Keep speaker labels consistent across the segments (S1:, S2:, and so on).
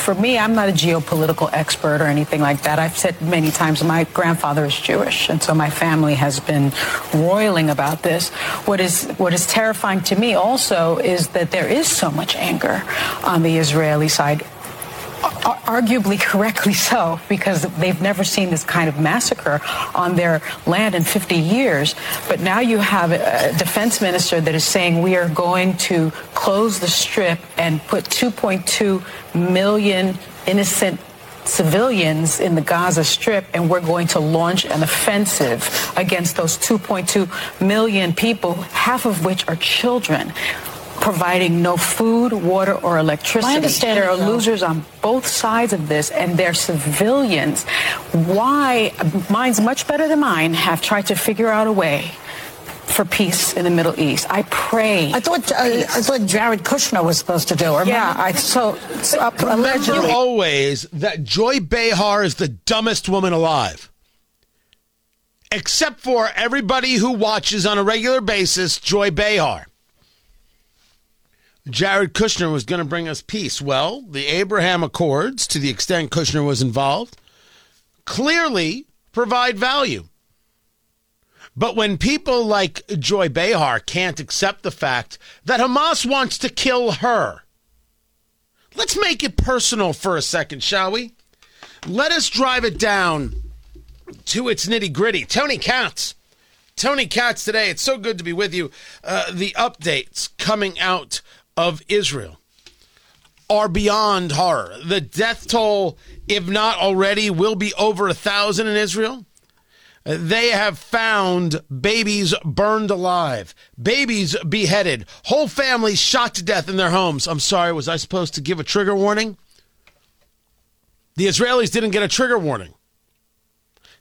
S1: for me, I'm not a geopolitical expert or anything like that. I've said many times my grandfather is Jewish, and so my family has been roiling about this. What is what is terrifying to me also is that there is so much anger on the Israeli side arguably correctly so, because they've never seen this kind of massacre on their land in 50 years. But now you have a defense minister that is saying we are going to close the strip and put 2.2 million innocent civilians in the Gaza Strip, and we're going to launch an offensive against those 2.2 million people, half of which are children providing no food, water, or electricity.
S2: I understand
S1: there are
S2: though.
S1: losers on both sides of this, and they're civilians. Why? Mine's much better than mine. Have tried to figure out a way for peace in the Middle East. I pray.
S2: I thought uh, I thought Jared Kushner was supposed to do. Or
S1: yeah, I so uh, allegedly.
S3: Remember always that Joy Behar is the dumbest woman alive. Except for everybody who watches on a regular basis Joy Behar. Jared Kushner was going to bring us peace. Well, the Abraham Accords, to the extent Kushner was involved, clearly provide value. But when people like Joy Behar can't accept the fact that Hamas wants to kill her, let's make it personal for a second, shall we? Let us drive it down to its nitty gritty. Tony Katz. Tony Katz today. It's so good to be with you. Uh, the updates coming out of Israel are beyond horror. The death toll, if not already, will be over a thousand in Israel. They have found babies burned alive, babies beheaded, whole families shot to death in their homes. I'm sorry, was I supposed to give a trigger warning? The Israelis didn't get a trigger warning.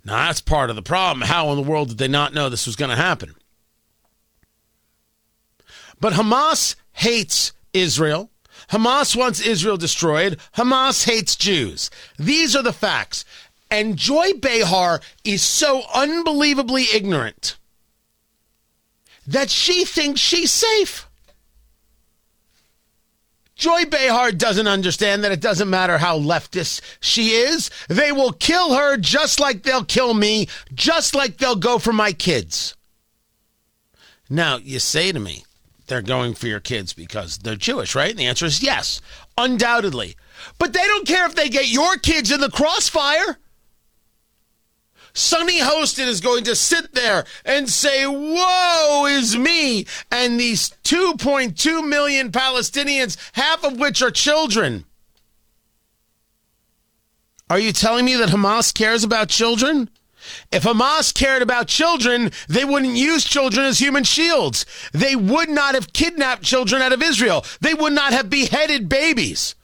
S3: Now, that's part of the problem. How in the world did they not know this was going to happen? But Hamas hates Israel. Hamas wants Israel destroyed. Hamas hates Jews. These are the facts. And Joy Behar is so unbelievably ignorant that she thinks she's safe. Joy Behar doesn't understand that it doesn't matter how leftist she is. They will kill her just like they'll kill me, just like they'll go for my kids. Now, you say to me, they're going for your kids because they're Jewish, right? And the answer is yes, undoubtedly. But they don't care if they get your kids in the crossfire. Sunny Hostin is going to sit there and say, Woe is me, and these 2.2 million Palestinians, half of which are children. Are you telling me that Hamas cares about children? If Hamas cared about children, they wouldn't use children as human shields. They would not have kidnapped children out of Israel. They would not have beheaded babies.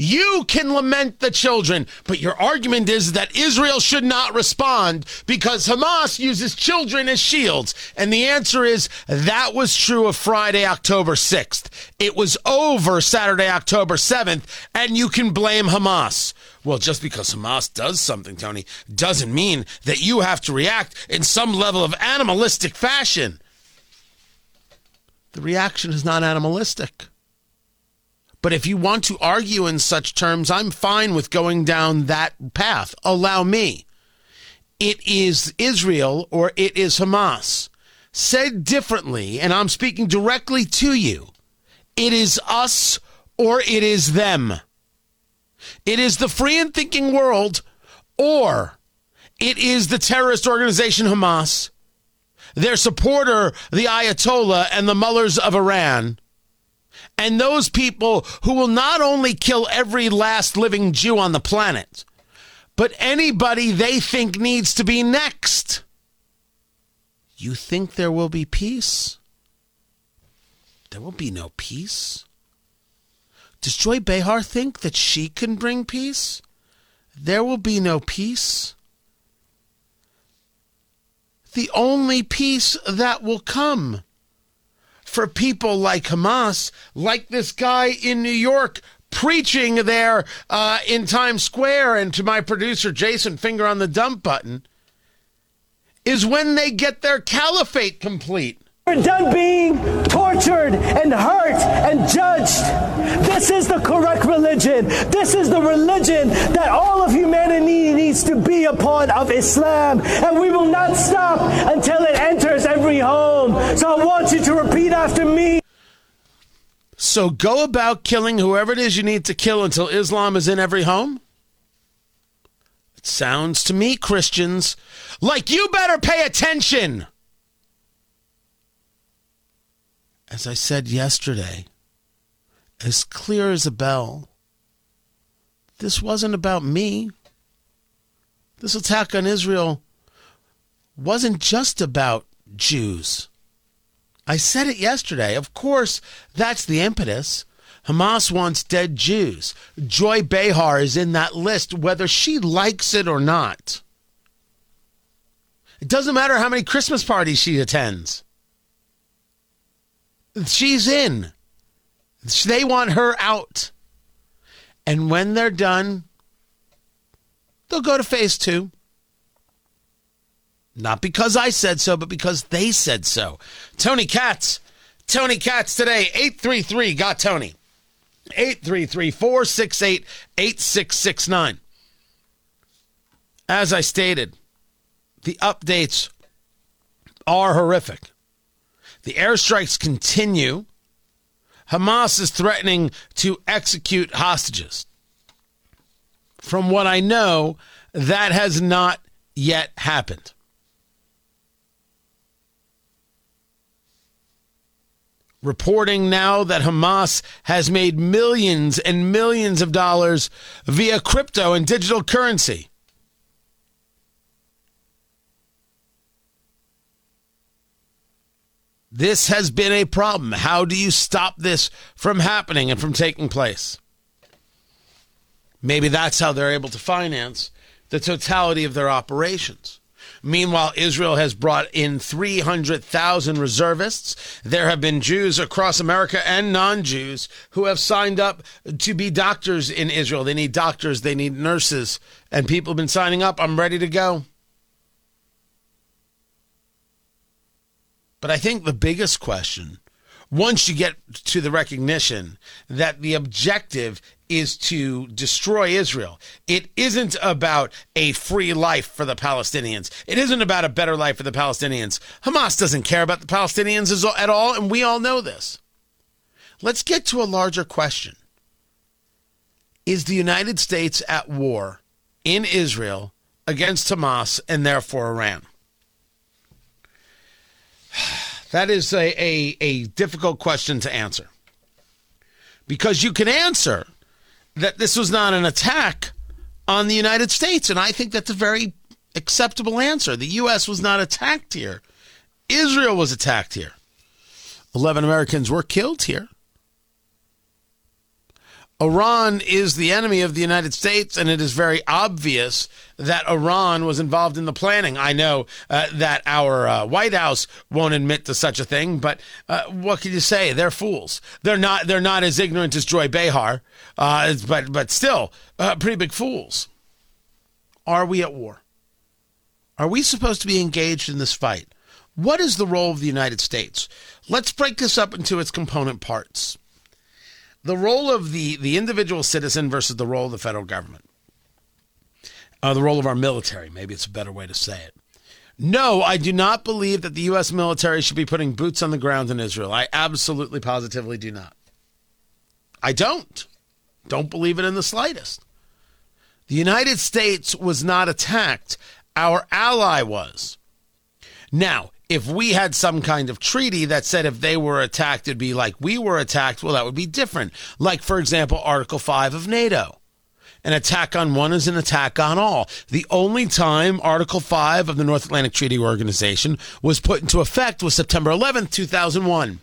S3: You can lament the children, but your argument is that Israel should not respond because Hamas uses children as shields. And the answer is that was true of Friday, October 6th. It was over Saturday, October 7th, and you can blame Hamas. Well, just because Hamas does something, Tony, doesn't mean that you have to react in some level of animalistic fashion. The reaction is not animalistic. But if you want to argue in such terms, I'm fine with going down that path. Allow me. It is Israel or it is Hamas. Said differently, and I'm speaking directly to you, it is us or it is them. It is the free and thinking world or it is the terrorist organization Hamas, their supporter, the Ayatollah, and the mullahs of Iran and those people who will not only kill every last living Jew on the planet, but anybody they think needs to be next. You think there will be peace? There will be no peace. Does Joy Behar think that she can bring peace? There will be no peace. the only peace that will come for people like Hamas, like this guy in New York preaching there uh, in Times Square, and to my producer Jason, finger on the dump button, is when they get their caliphate complete.
S4: We're done being tortured and hurt and judged. This is the correct religion. This is the religion that all of humanity needs to be a part of Islam. And we will not stop until it enters every home. So I want you to repeat after me.
S3: So go about killing whoever it is you need to kill until Islam is in every home? It sounds to me, Christians, like you better pay attention. As I said yesterday, as clear as a bell, this wasn't about me. This attack on Israel wasn't just about Jews. I said it yesterday. Of course, that's the impetus. Hamas wants dead Jews. Joy Behar is in that list, whether she likes it or not. It doesn't matter how many Christmas parties she attends. She's in. They want her out. And when they're done, they'll go to phase two. Not because I said so, but because they said so. Tony Katz. Tony Katz today, 833 got Tony. 833 468 8669. As I stated, the updates are horrific. The airstrikes continue. Hamas is threatening to execute hostages. From what I know, that has not yet happened. Reporting now that Hamas has made millions and millions of dollars via crypto and digital currency. This has been a problem. How do you stop this from happening and from taking place? Maybe that's how they're able to finance the totality of their operations. Meanwhile, Israel has brought in 300,000 reservists. There have been Jews across America and non Jews who have signed up to be doctors in Israel. They need doctors, they need nurses, and people have been signing up. I'm ready to go. But I think the biggest question, once you get to the recognition that the objective is to destroy Israel, it isn't about a free life for the Palestinians. It isn't about a better life for the Palestinians. Hamas doesn't care about the Palestinians at all, and we all know this. Let's get to a larger question Is the United States at war in Israel against Hamas and therefore Iran? That is a, a, a difficult question to answer. Because you can answer that this was not an attack on the United States. And I think that's a very acceptable answer. The U.S. was not attacked here, Israel was attacked here. 11 Americans were killed here. Iran is the enemy of the United States, and it is very obvious that Iran was involved in the planning. I know uh, that our uh, White House won't admit to such a thing, but uh, what can you say? They're fools. They're not. They're not as ignorant as Joy Behar, uh, but but still, uh, pretty big fools. Are we at war? Are we supposed to be engaged in this fight? What is the role of the United States? Let's break this up into its component parts the role of the, the individual citizen versus the role of the federal government. Uh, the role of our military, maybe it's a better way to say it. No, I do not believe that the U.S. military should be putting boots on the ground in Israel. I absolutely, positively do not. I don't. Don't believe it in the slightest. The United States was not attacked, our ally was. Now, if we had some kind of treaty that said if they were attacked, it'd be like we were attacked, well, that would be different. Like, for example, Article 5 of NATO. An attack on one is an attack on all. The only time Article 5 of the North Atlantic Treaty Organization was put into effect was September 11th, 2001.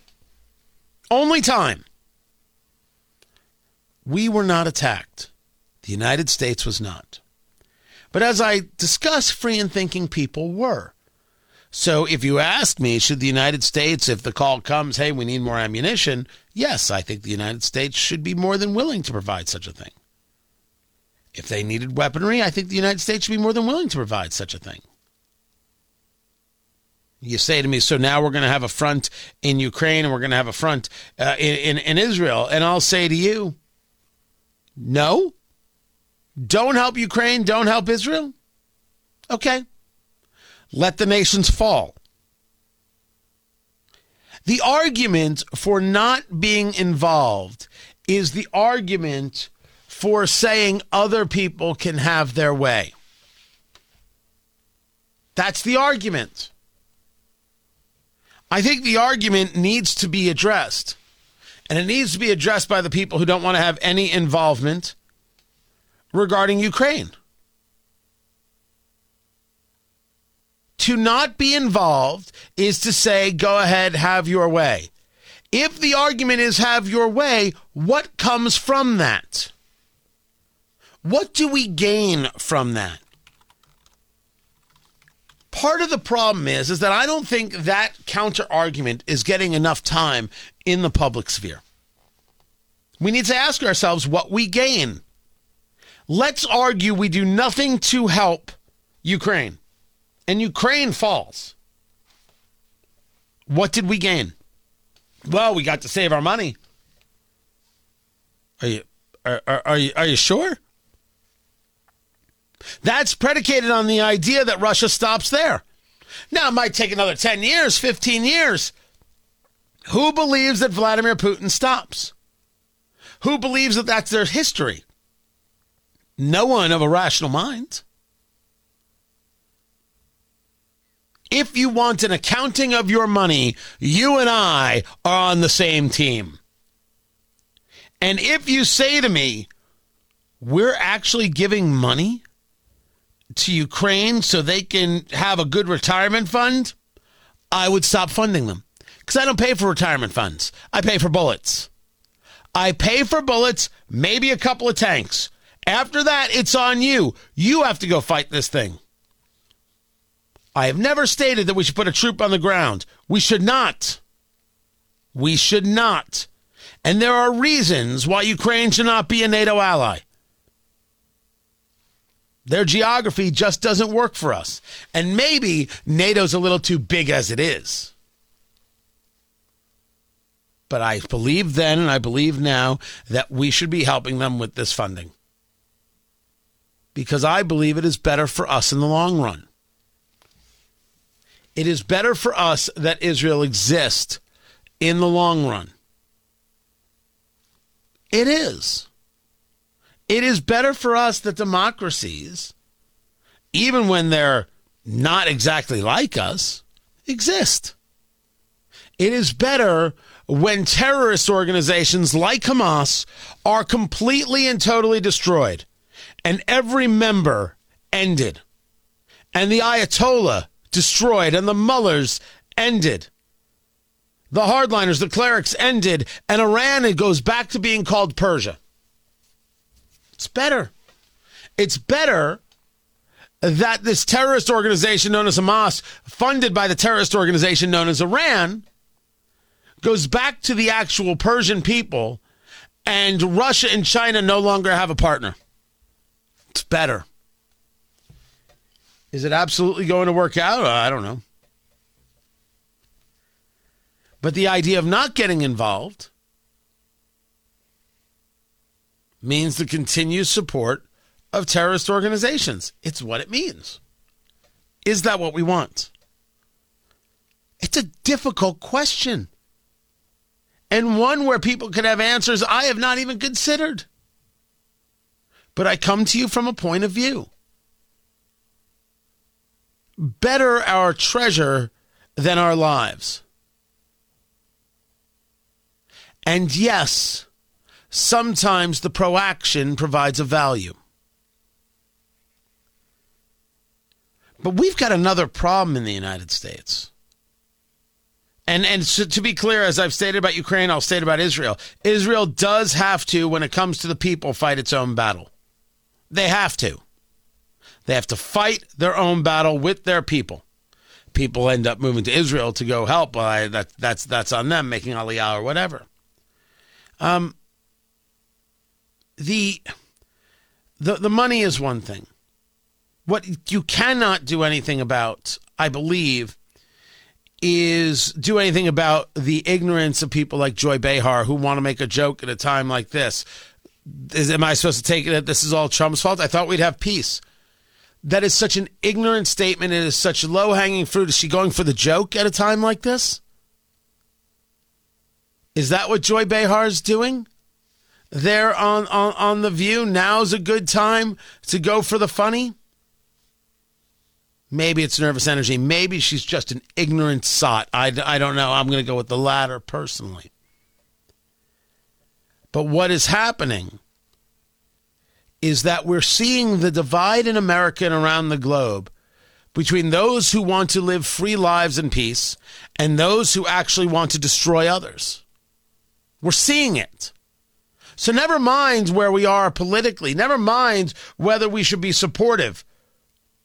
S3: Only time. We were not attacked. The United States was not. But as I discuss, free and thinking people were. So if you ask me, should the United States, if the call comes, hey, we need more ammunition, yes, I think the United States should be more than willing to provide such a thing. If they needed weaponry, I think the United States should be more than willing to provide such a thing. You say to me, so now we're going to have a front in Ukraine and we're going to have a front uh, in, in, in Israel. And I'll say to you, no, don't help Ukraine, don't help Israel. Okay. Let the nations fall. The argument for not being involved is the argument for saying other people can have their way. That's the argument. I think the argument needs to be addressed. And it needs to be addressed by the people who don't want to have any involvement regarding Ukraine. To not be involved is to say, go ahead, have your way. If the argument is have your way, what comes from that? What do we gain from that? Part of the problem is is that I don't think that counter argument is getting enough time in the public sphere. We need to ask ourselves what we gain. Let's argue we do nothing to help Ukraine and Ukraine falls. What did we gain? Well, we got to save our money. Are you are, are, are you are you sure? That's predicated on the idea that Russia stops there. Now, it might take another 10 years, 15 years. Who believes that Vladimir Putin stops? Who believes that that's their history? No one of a rational mind. If you want an accounting of your money, you and I are on the same team. And if you say to me, we're actually giving money to Ukraine so they can have a good retirement fund, I would stop funding them. Because I don't pay for retirement funds, I pay for bullets. I pay for bullets, maybe a couple of tanks. After that, it's on you. You have to go fight this thing. I have never stated that we should put a troop on the ground. We should not. We should not. And there are reasons why Ukraine should not be a NATO ally. Their geography just doesn't work for us. And maybe NATO's a little too big as it is. But I believe then and I believe now that we should be helping them with this funding. Because I believe it is better for us in the long run. It is better for us that Israel exists in the long run. It is. It is better for us that democracies, even when they're not exactly like us, exist. It is better when terrorist organizations like Hamas are completely and totally destroyed and every member ended and the Ayatollah destroyed and the mullahs ended. The hardliners, the clerics ended, and Iran it goes back to being called Persia. It's better. It's better that this terrorist organization known as Hamas, funded by the terrorist organization known as Iran, goes back to the actual Persian people, and Russia and China no longer have a partner. It's better. Is it absolutely going to work out? Uh, I don't know. But the idea of not getting involved means the continued support of terrorist organizations. It's what it means. Is that what we want? It's a difficult question. And one where people could have answers I have not even considered. But I come to you from a point of view better our treasure than our lives. And yes, sometimes the proaction provides a value. But we've got another problem in the United States. And and to be clear, as I've stated about Ukraine, I'll state about Israel. Israel does have to, when it comes to the people, fight its own battle. They have to. They have to fight their own battle with their people. people end up moving to Israel to go help, well, I, that, that's that's on them making aliyah or whatever. Um, the the the money is one thing. What you cannot do anything about, I believe, is do anything about the ignorance of people like Joy Behar who want to make a joke at a time like this. Is, am I supposed to take it that this is all Trump's fault? I thought we'd have peace. That is such an ignorant statement. It is such low hanging fruit. Is she going for the joke at a time like this? Is that what Joy Behar is doing? There on, on, on The View, now's a good time to go for the funny? Maybe it's nervous energy. Maybe she's just an ignorant sot. I, I don't know. I'm going to go with the latter personally. But what is happening is that we're seeing the divide in America and around the globe between those who want to live free lives in peace and those who actually want to destroy others. We're seeing it. So never mind where we are politically, never mind whether we should be supportive.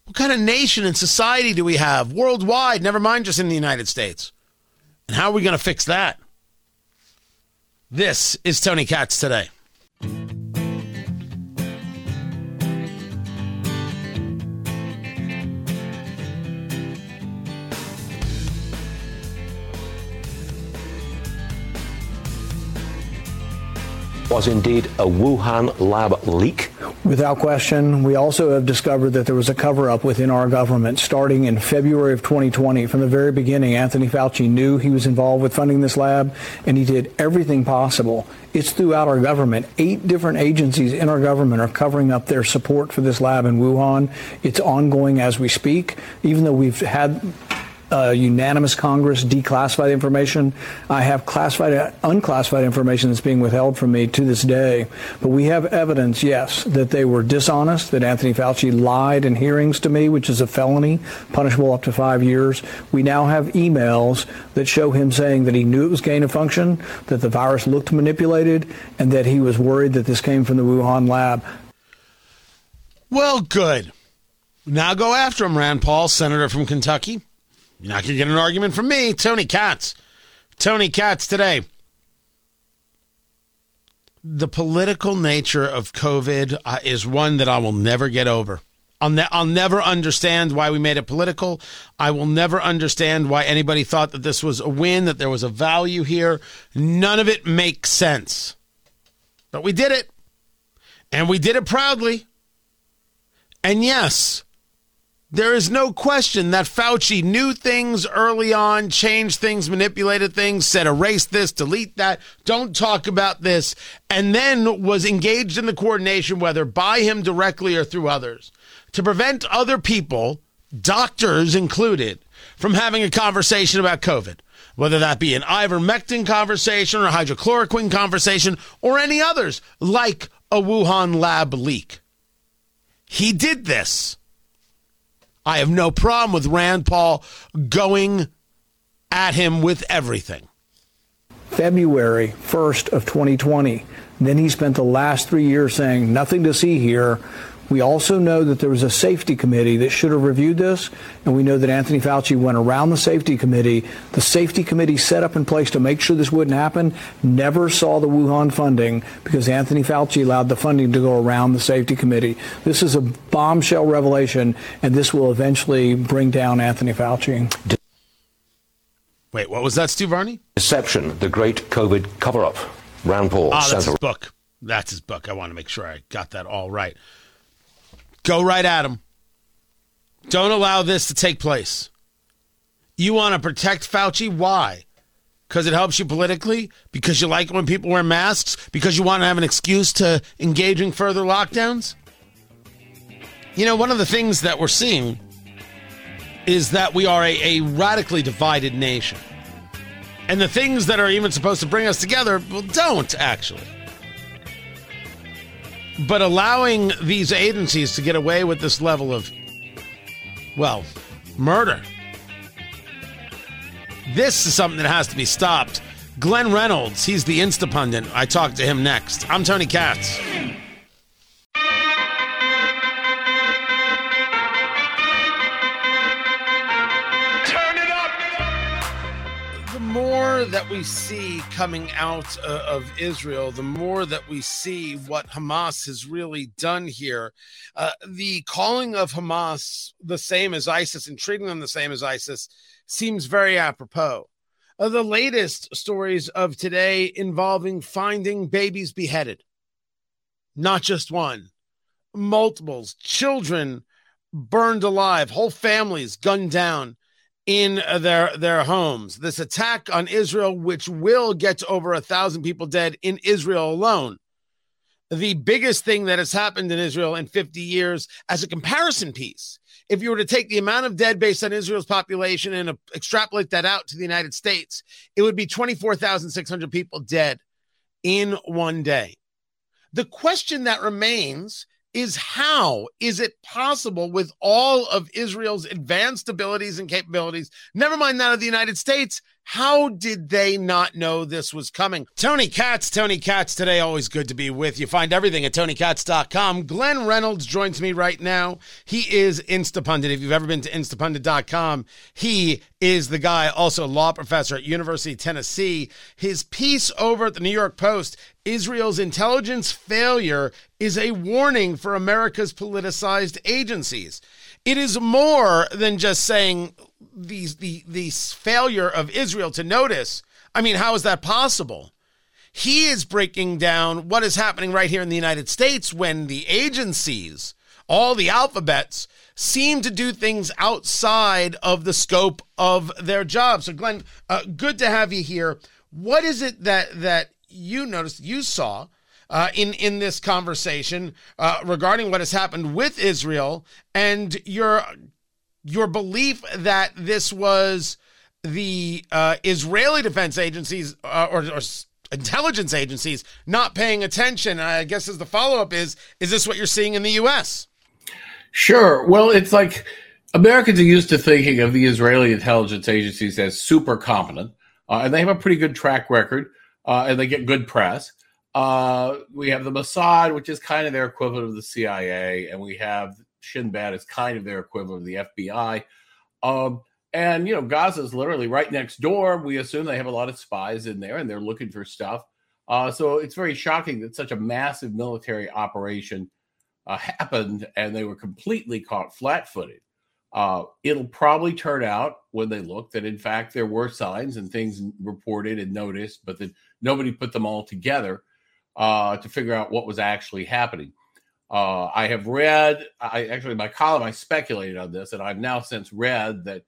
S3: What kind of nation and society do we have worldwide, never mind just in the United States? And how are we going to fix that? This is Tony Katz today.
S5: Was indeed a Wuhan lab leak?
S6: Without question. We also have discovered that there was a cover up within our government starting in February of 2020. From the very beginning, Anthony Fauci knew he was involved with funding this lab, and he did everything possible. It's throughout our government. Eight different agencies in our government are covering up their support for this lab in Wuhan. It's ongoing as we speak, even though we've had uh, unanimous Congress declassify the information. I have classified, unclassified information that's being withheld from me to this day. But we have evidence, yes, that they were dishonest, that Anthony Fauci lied in hearings to me, which is a felony, punishable up to five years. We now have emails that show him saying that he knew it was gain of function, that the virus looked manipulated, and that he was worried that this came from the Wuhan lab.
S3: Well, good. Now go after him, Rand Paul, senator from Kentucky. You're not going to get an argument from me, Tony Katz. Tony Katz today. The political nature of COVID uh, is one that I will never get over. I'll, ne- I'll never understand why we made it political. I will never understand why anybody thought that this was a win, that there was a value here. None of it makes sense. But we did it. And we did it proudly. And yes, there is no question that Fauci knew things early on, changed things, manipulated things, said erase this, delete that, don't talk about this, and then was engaged in the coordination, whether by him directly or through others, to prevent other people, doctors included, from having a conversation about COVID. Whether that be an ivermectin conversation or hydrochloroquine conversation or any others, like a Wuhan lab leak. He did this. I have no problem with Rand Paul going at him with everything.
S6: February 1st of 2020. Then he spent the last three years saying, nothing to see here. We also know that there was a safety committee that should have reviewed this, and we know that Anthony Fauci went around the safety committee. The safety committee set up in place to make sure this wouldn't happen, never saw the Wuhan funding because Anthony Fauci allowed the funding to go around the safety committee. This is a bombshell revelation, and this will eventually bring down Anthony Fauci.
S3: Wait, what was that, Stu Varney?
S5: Deception, the great COVID cover up. Rand Paul.
S3: Oh, that's his book. That's his book. I want to make sure I got that all right. Go right at him. Don't allow this to take place. You want to protect Fauci? Why? Because it helps you politically? Because you like when people wear masks? Because you want to have an excuse to engage in further lockdowns? You know, one of the things that we're seeing is that we are a, a radically divided nation. And the things that are even supposed to bring us together well, don't actually. But allowing these agencies to get away with this level of, well, murder. This is something that has to be stopped. Glenn Reynolds, he's the Instapundit. I talk to him next. I'm Tony Katz. More that we see coming out uh, of Israel, the more that we see what Hamas has really done here. Uh, the calling of Hamas the same as ISIS and treating them the same as ISIS seems very apropos. Uh, the latest stories of today involving finding babies beheaded, not just one, multiples, children burned alive, whole families gunned down in their their homes. This attack on Israel, which will get to over a thousand people dead in Israel alone. The biggest thing that has happened in Israel in 50 years, as a comparison piece, if you were to take the amount of dead based on Israel's population and uh, extrapolate that out to the United States, it would be 24,600 people dead in one day. The question that remains is how is it possible with all of Israel's advanced abilities and capabilities, never mind that of the United States, how did they not know this was coming? Tony Katz, Tony Katz today. Always good to be with you. Find everything at tonykatz.com. Glenn Reynolds joins me right now. He is Instapundit. If you've ever been to instapundit.com, he is the guy, also law professor at University of Tennessee. His piece over at the New York Post, Israel's intelligence failure is a warning for America's politicized agencies. It is more than just saying these the the failure of Israel to notice. I mean, how is that possible? He is breaking down what is happening right here in the United States when the agencies, all the alphabets, seem to do things outside of the scope of their job. So, Glenn, uh, good to have you here. What is it that that you noticed, you saw uh, in in this conversation uh, regarding what has happened with Israel and your your belief that this was the uh, Israeli defense agencies uh, or, or intelligence agencies not paying attention. I guess as the follow up is is this what you're seeing in the U.S.?
S7: Sure. Well, it's like Americans are used to thinking of the Israeli intelligence agencies as super competent, uh, and they have a pretty good track record, uh, and they get good press. Uh, we have the Mossad, which is kind of their equivalent of the CIA, and we have Shin Bet is kind of their equivalent of the FBI. Um, and you know, Gaza is literally right next door. We assume they have a lot of spies in there, and they're looking for stuff. Uh, so it's very shocking that such a massive military operation uh, happened, and they were completely caught flat-footed. Uh, it'll probably turn out when they look that in fact there were signs and things reported and noticed, but that nobody put them all together uh, to figure out what was actually happening. Uh, I have read, I actually, my column, I speculated on this, and I've now since read that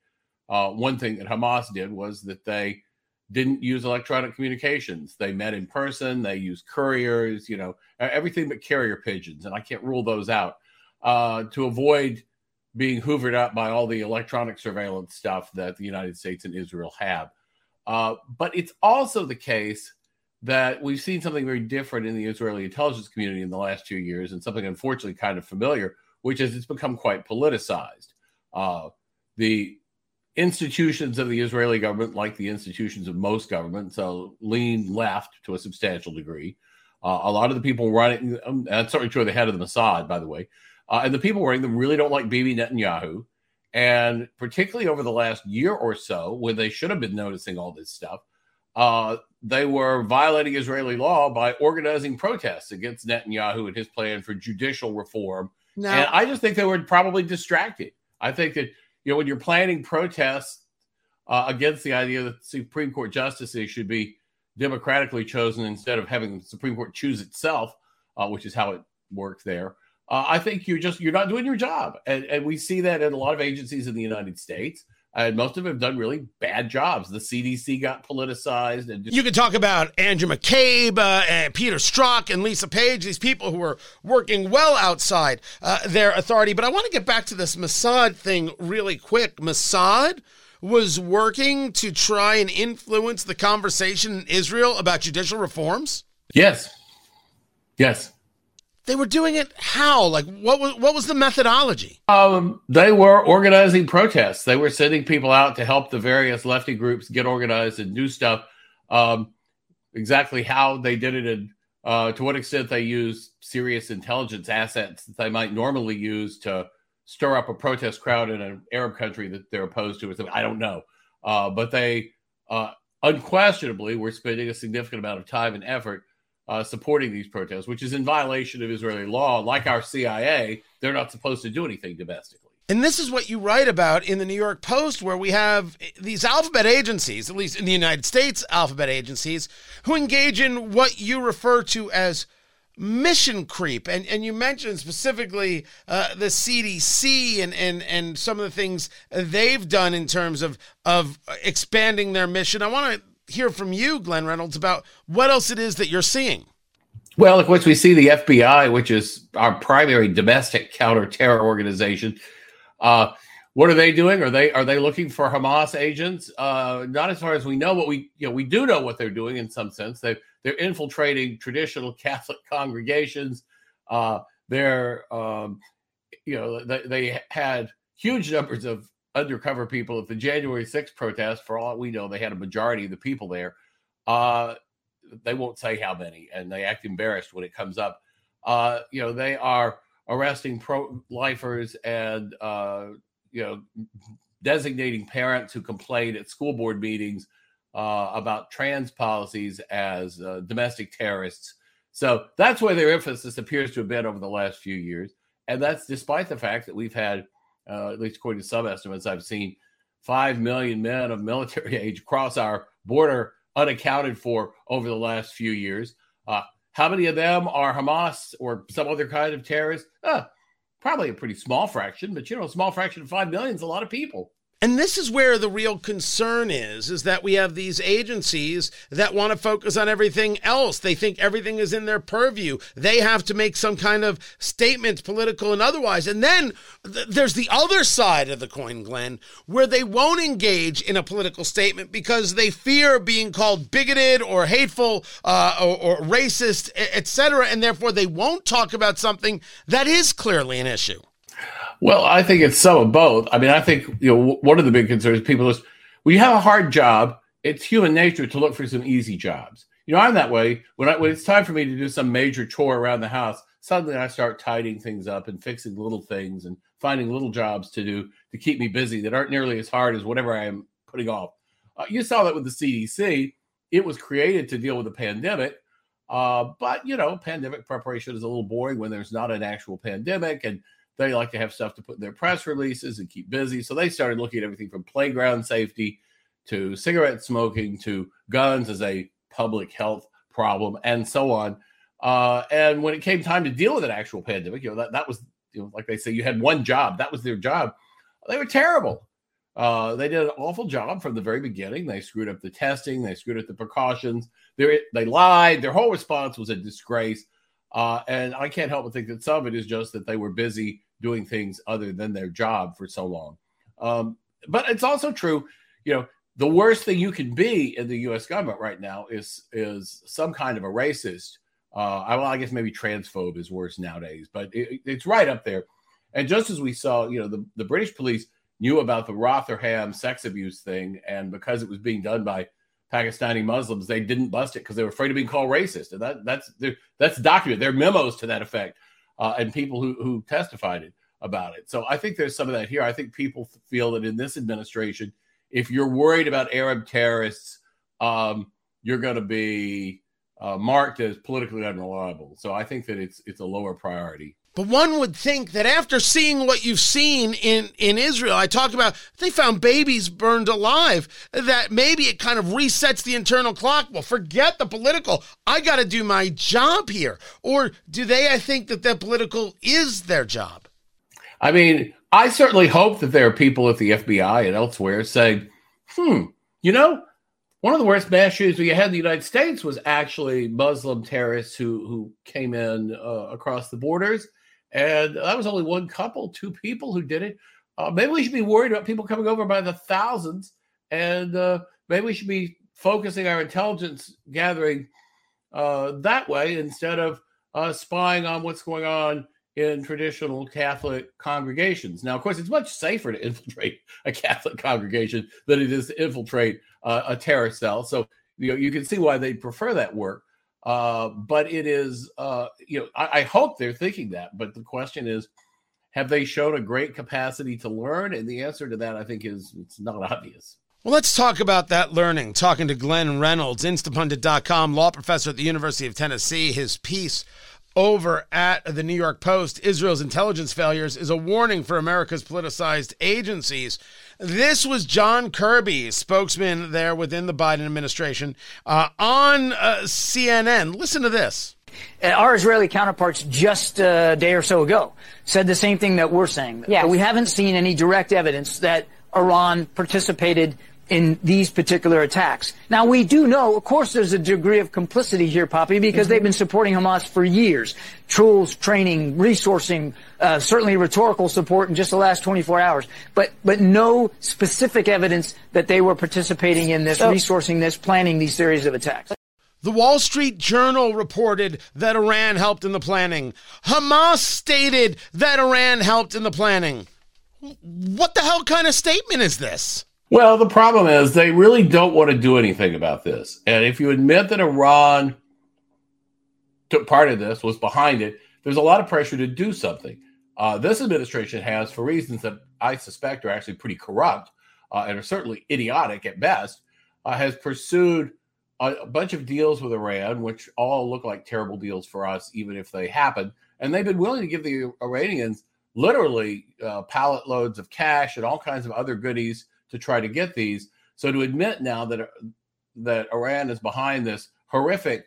S7: uh, one thing that Hamas did was that they didn't use electronic communications. They met in person, they used couriers, you know, everything but carrier pigeons, and I can't rule those out uh, to avoid being hoovered up by all the electronic surveillance stuff that the United States and Israel have. Uh, but it's also the case that we've seen something very different in the Israeli intelligence community in the last few years, and something unfortunately kind of familiar, which is it's become quite politicized. Uh, the institutions of the Israeli government, like the institutions of most governments, uh, lean left to a substantial degree. Uh, a lot of the people running, um, that's certainly true of the head of the Mossad, by the way, uh, and the people running them really don't like Bibi Netanyahu. And particularly over the last year or so, when they should have been noticing all this stuff, uh, they were violating Israeli law by organizing protests against Netanyahu and his plan for judicial reform. Now, and I just think they were probably distracted. I think that you know when you're planning protests uh, against the idea that Supreme Court justices should be democratically chosen instead of having the Supreme Court choose itself, uh, which is how it works there. Uh, I think you're just you're not doing your job, and, and we see that in a lot of agencies in the United States and most of them have done really bad jobs. The CDC got politicized, and
S3: you can talk about Andrew McCabe, uh, and Peter Strzok, and Lisa Page. These people who are working well outside uh, their authority. But I want to get back to this Mossad thing really quick. Mossad was working to try and influence the conversation in Israel about judicial reforms.
S7: Yes. Yes.
S3: They were doing it how? Like what was what was the methodology?
S7: Um, they were organizing protests. They were sending people out to help the various lefty groups get organized and do stuff. Um, exactly how they did it and uh, to what extent they used serious intelligence assets that they might normally use to stir up a protest crowd in an Arab country that they're opposed to. I don't know, uh, but they uh, unquestionably, we're spending a significant amount of time and effort uh, supporting these protests, which is in violation of Israeli law. Like our CIA, they're not supposed to do anything domestically.
S3: And this is what you write about in the New York Post, where we have these alphabet agencies, at least in the United States, alphabet agencies, who engage in what you refer to as mission creep. And, and you mentioned specifically uh, the CDC and, and, and some of the things they've done in terms of, of expanding their mission. I want to hear from you, Glenn Reynolds, about what else it is that you're seeing.
S7: Well, of course, we see the FBI, which is our primary domestic counterterror organization, uh, what are they doing? Are they are they looking for Hamas agents? Uh, not as far as we know, but we you know we do know what they're doing in some sense. They they're infiltrating traditional Catholic congregations. Uh, they're um, you know they, they had huge numbers of undercover people at the January 6th protest. For all we know, they had a majority of the people there. Uh, they won't say how many, and they act embarrassed when it comes up. Uh, you know, they are arresting pro-lifers and uh, you know designating parents who complain at school board meetings uh, about trans policies as uh, domestic terrorists. So that's where their emphasis appears to have been over the last few years, and that's despite the fact that we've had, uh, at least according to some estimates I've seen, five million men of military age cross our border unaccounted for over the last few years. Uh, how many of them are Hamas or some other kind of terrorist? Uh, probably a pretty small fraction, but you know, a small fraction of 5 million is a lot of people.
S3: And this is where the real concern is is that we have these agencies that want to focus on everything else. They think everything is in their purview. They have to make some kind of statement, political and otherwise. And then th- there's the other side of the coin, Glenn, where they won't engage in a political statement because they fear being called bigoted or hateful uh, or, or racist, etc. And therefore they won't talk about something that is clearly an issue.
S7: Well, I think it's some of both. I mean, I think you know one of the big concerns people is when you have a hard job, it's human nature to look for some easy jobs. You know, I'm that way. When I, when it's time for me to do some major chore around the house, suddenly I start tidying things up and fixing little things and finding little jobs to do to keep me busy that aren't nearly as hard as whatever I am putting off. Uh, you saw that with the CDC. It was created to deal with the pandemic. Uh, but you know, pandemic preparation is a little boring when there's not an actual pandemic, and they like to have stuff to put in their press releases and keep busy. So they started looking at everything from playground safety to cigarette smoking to guns as a public health problem and so on. Uh, and when it came time to deal with an actual pandemic, you know, that, that was, you know, like they say, you had one job. That was their job. They were terrible. Uh, they did an awful job from the very beginning. They screwed up the testing. They screwed up the precautions. They, they lied. Their whole response was a disgrace. Uh, and I can't help but think that some of it is just that they were busy doing things other than their job for so long. Um, but it's also true, you know, the worst thing you can be in the U.S. government right now is is some kind of a racist. Uh, I, well, I guess maybe transphobe is worse nowadays, but it, it's right up there. And just as we saw, you know, the, the British police knew about the Rotherham sex abuse thing, and because it was being done by Pakistani Muslims, they didn't bust it because they were afraid of being called racist. And that that's that's documented. There are memos to that effect, uh, and people who who testified it about it. So I think there's some of that here. I think people feel that in this administration, if you're worried about Arab terrorists, um, you're going to be uh, marked as politically unreliable. So I think that it's it's a lower priority.
S3: But one would think that after seeing what you've seen in, in Israel, I talked about they found babies burned alive, that maybe it kind of resets the internal clock. Well, forget the political. I got to do my job here. Or do they, I think that the political is their job?
S7: I mean, I certainly hope that there are people at the FBI and elsewhere saying, hmm, you know, one of the worst mass shootings we had in the United States was actually Muslim terrorists who, who came in uh, across the borders and that was only one couple, two people who did it. Uh, maybe we should be worried about people coming over by the thousands, and uh, maybe we should be focusing our intelligence gathering uh, that way instead of spying on what's going on in traditional Catholic congregations. Now, of course, it's much safer to infiltrate a Catholic congregation than it is to infiltrate uh, a terror cell. So you know you can see why they prefer that work. Uh, but it is, uh, you know, I, I, hope they're thinking that. But the question is, have they shown a great capacity to learn? And the answer to that, I think, is it's not obvious.
S3: Well, let's talk about that learning. Talking to Glenn Reynolds, Instapundit.com, law professor at the University of Tennessee. His piece over at the New York Post, Israel's intelligence failures, is a warning for America's politicized agencies. This was John Kirby, spokesman there within the Biden administration, uh, on uh, CNN. Listen to this.
S8: Uh, our Israeli counterparts just a day or so ago said the same thing that we're saying. Yes. But we haven't seen any direct evidence that Iran participated in these particular attacks. Now, we do know, of course, there's a degree of complicity here, Poppy, because mm-hmm. they've been supporting Hamas for years. Tools, training, resourcing, uh, certainly rhetorical support in just the last 24 hours. But, but no specific evidence that they were participating in this, so, resourcing this, planning these series of attacks.
S3: The Wall Street Journal reported that Iran helped in the planning. Hamas stated that Iran helped in the planning. What the hell kind of statement is this?
S7: Well, the problem is they really don't want to do anything about this. And if you admit that Iran took part of this, was behind it, there's a lot of pressure to do something. Uh, this administration has, for reasons that I suspect are actually pretty corrupt uh, and are certainly idiotic at best, uh, has pursued a, a bunch of deals with Iran, which all look like terrible deals for us, even if they happen. And they've been willing to give the Iranians literally uh, pallet loads of cash and all kinds of other goodies to try to get these. So to admit now that that Iran is behind this horrific,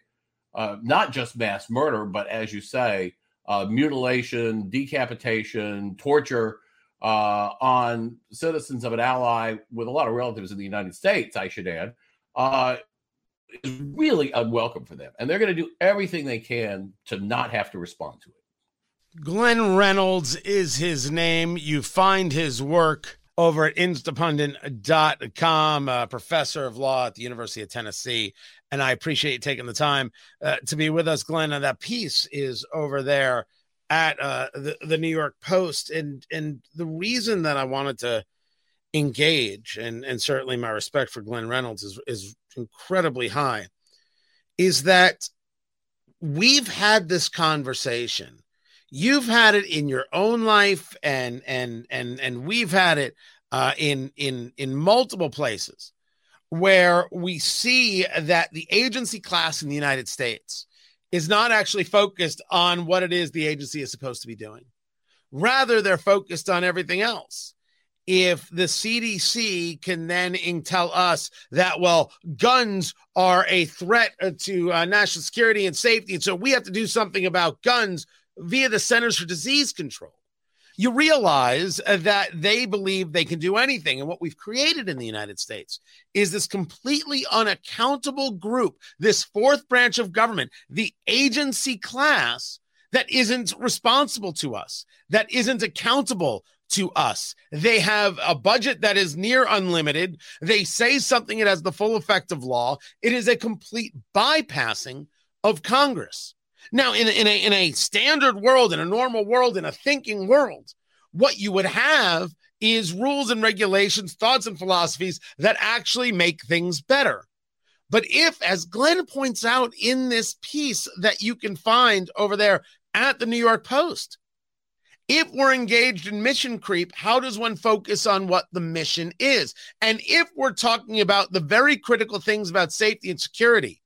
S7: uh, not just mass murder, but as you say, uh, mutilation, decapitation, torture uh, on citizens of an ally with a lot of relatives in the United States, I should add, uh, is really unwelcome for them. And they're going to do everything they can to not have to respond to it.
S3: Glenn Reynolds is his name. You find his work over at instapundit.com, a professor of law at the University of Tennessee. And I appreciate you taking the time uh, to be with us, Glenn. And that piece is over there at uh, the, the New York Post. And, and the reason that I wanted to engage, and, and certainly my respect for Glenn Reynolds is, is incredibly high, is that we've had this conversation you've had it in your own life and and and and we've had it uh, in in in multiple places where we see that the agency class in the United States is not actually focused on what it is the agency is supposed to be doing. Rather, they're focused on everything else. If the CDC can then tell us that, well, guns are a threat to uh, national security and safety, and so we have to do something about guns via the Centers for Disease Control. You realize uh, that they believe they can do anything. And what we've created in the United States is this completely unaccountable group, this fourth branch of government, the agency class that isn't responsible to us, that isn't accountable to us. They have a budget that is near unlimited. They say something, it has the full effect of law. It is a complete bypassing of Congress. Now, in a, in a in a standard world, in a normal world, in a thinking world, what you would have is rules and regulations, thoughts and philosophies that actually make things better. But if, as Glenn points out in this piece that you can find over there at the New York Post, if we're engaged in mission creep, how does one focus on what the mission is? And if we're talking about the very critical things about safety and security,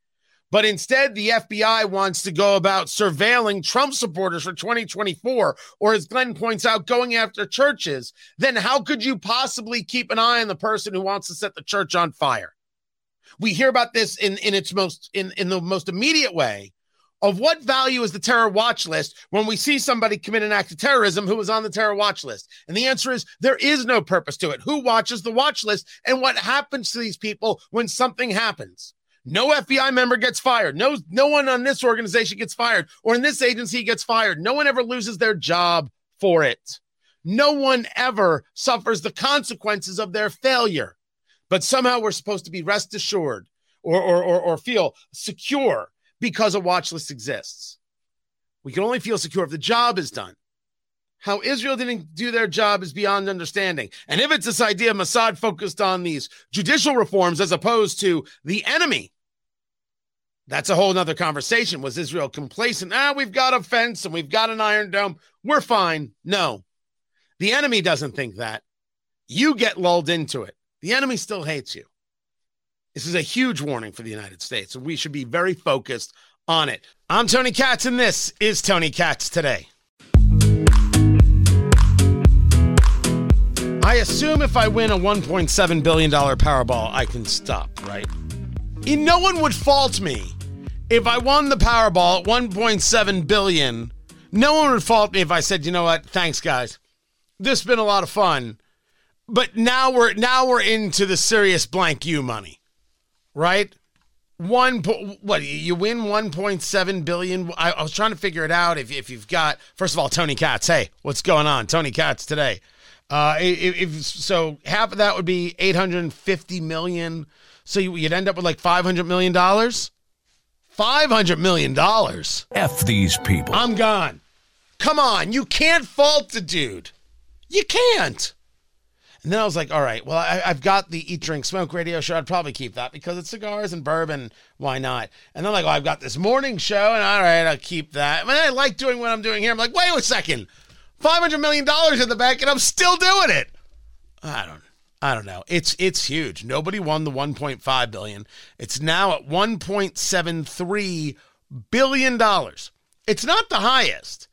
S3: but instead, the FBI wants to go about surveilling Trump supporters for 2024, or as Glenn points out, going after churches. Then how could you possibly keep an eye on the person who wants to set the church on fire? We hear about this in, in its most in, in the most immediate way. Of what value is the terror watch list when we see somebody commit an act of terrorism who was on the terror watch list? And the answer is there is no purpose to it. Who watches the watch list and what happens to these people when something happens? No FBI member gets fired. No, no one on this organization gets fired or in this agency gets fired. No one ever loses their job for it. No one ever suffers the consequences of their failure. But somehow we're supposed to be rest assured or, or, or, or feel secure because a watch list exists. We can only feel secure if the job is done. How Israel didn't do their job is beyond understanding. And if it's this idea Mossad focused on these judicial reforms as opposed to the enemy, that's a whole nother conversation. Was Israel complacent? Ah, we've got a fence and we've got an iron dome. We're fine. No, the enemy doesn't think that. You get lulled into it. The enemy still hates you. This is a huge warning for the United States, and we should be very focused on it. I'm Tony Katz, and this is Tony Katz Today. I assume if I win a $1.7 billion Powerball, I can stop, right? No one would fault me if I won the Powerball at 1.7 billion. No one would fault me if I said, you know what, thanks guys. This has been a lot of fun. But now we're now we're into the serious blank you money. Right? One what you win 1.7 billion. I, I was trying to figure it out if, if you've got first of all Tony Katz. Hey, what's going on? Tony Katz today. Uh, if, if, so, half of that would be 850 million. So you, would end up with like 500 million dollars. 500 million dollars.
S9: F these people.
S3: I'm gone. Come on, you can't fault the dude. You can't. And then I was like, all right, well, I, have got the Eat, Drink, Smoke radio show. I'd probably keep that because it's cigars and bourbon. Why not? And then, like, oh, I've got this morning show, and all right, I'll keep that. I mean, I like doing what I'm doing here. I'm like, wait a second. $500 million in the bank, and I'm still doing it. I don't I don't know. It's it's huge. Nobody won the 1.5 billion. It's now at 1.73 billion dollars. It's not the highest.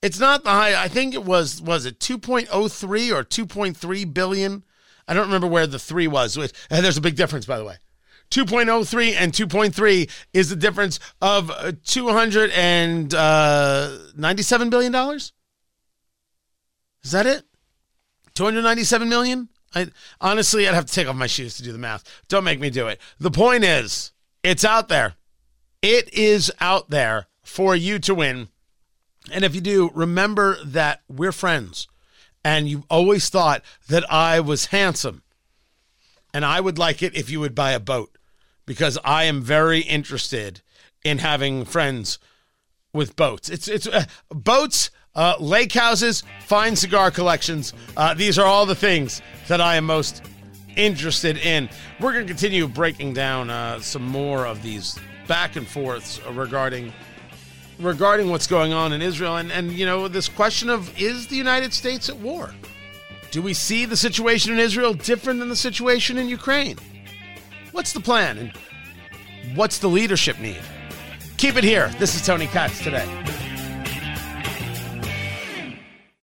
S3: It's not the high. I think it was was it 2.03 or 2.3 billion. I don't remember where the 3 was. And there's a big difference by the way. 2.03 and 2.3 is the difference of uh, 297 uh, billion dollars. Is that it? 297 million? I honestly I'd have to take off my shoes to do the math. Don't make me do it. The point is, it's out there. It is out there for you to win. And if you do, remember that we're friends. And you always thought that I was handsome. And I would like it if you would buy a boat because I am very interested in having friends with boats. It's it's uh, boats uh, lake houses, fine cigar collections. Uh, these are all the things that I am most interested in. We're going to continue breaking down uh, some more of these back and forths regarding regarding what's going on in Israel and and you know this question of is the United States at war? Do we see the situation in Israel different than the situation in Ukraine? What's the plan and what's the leadership need? Keep it here. This is Tony Katz today.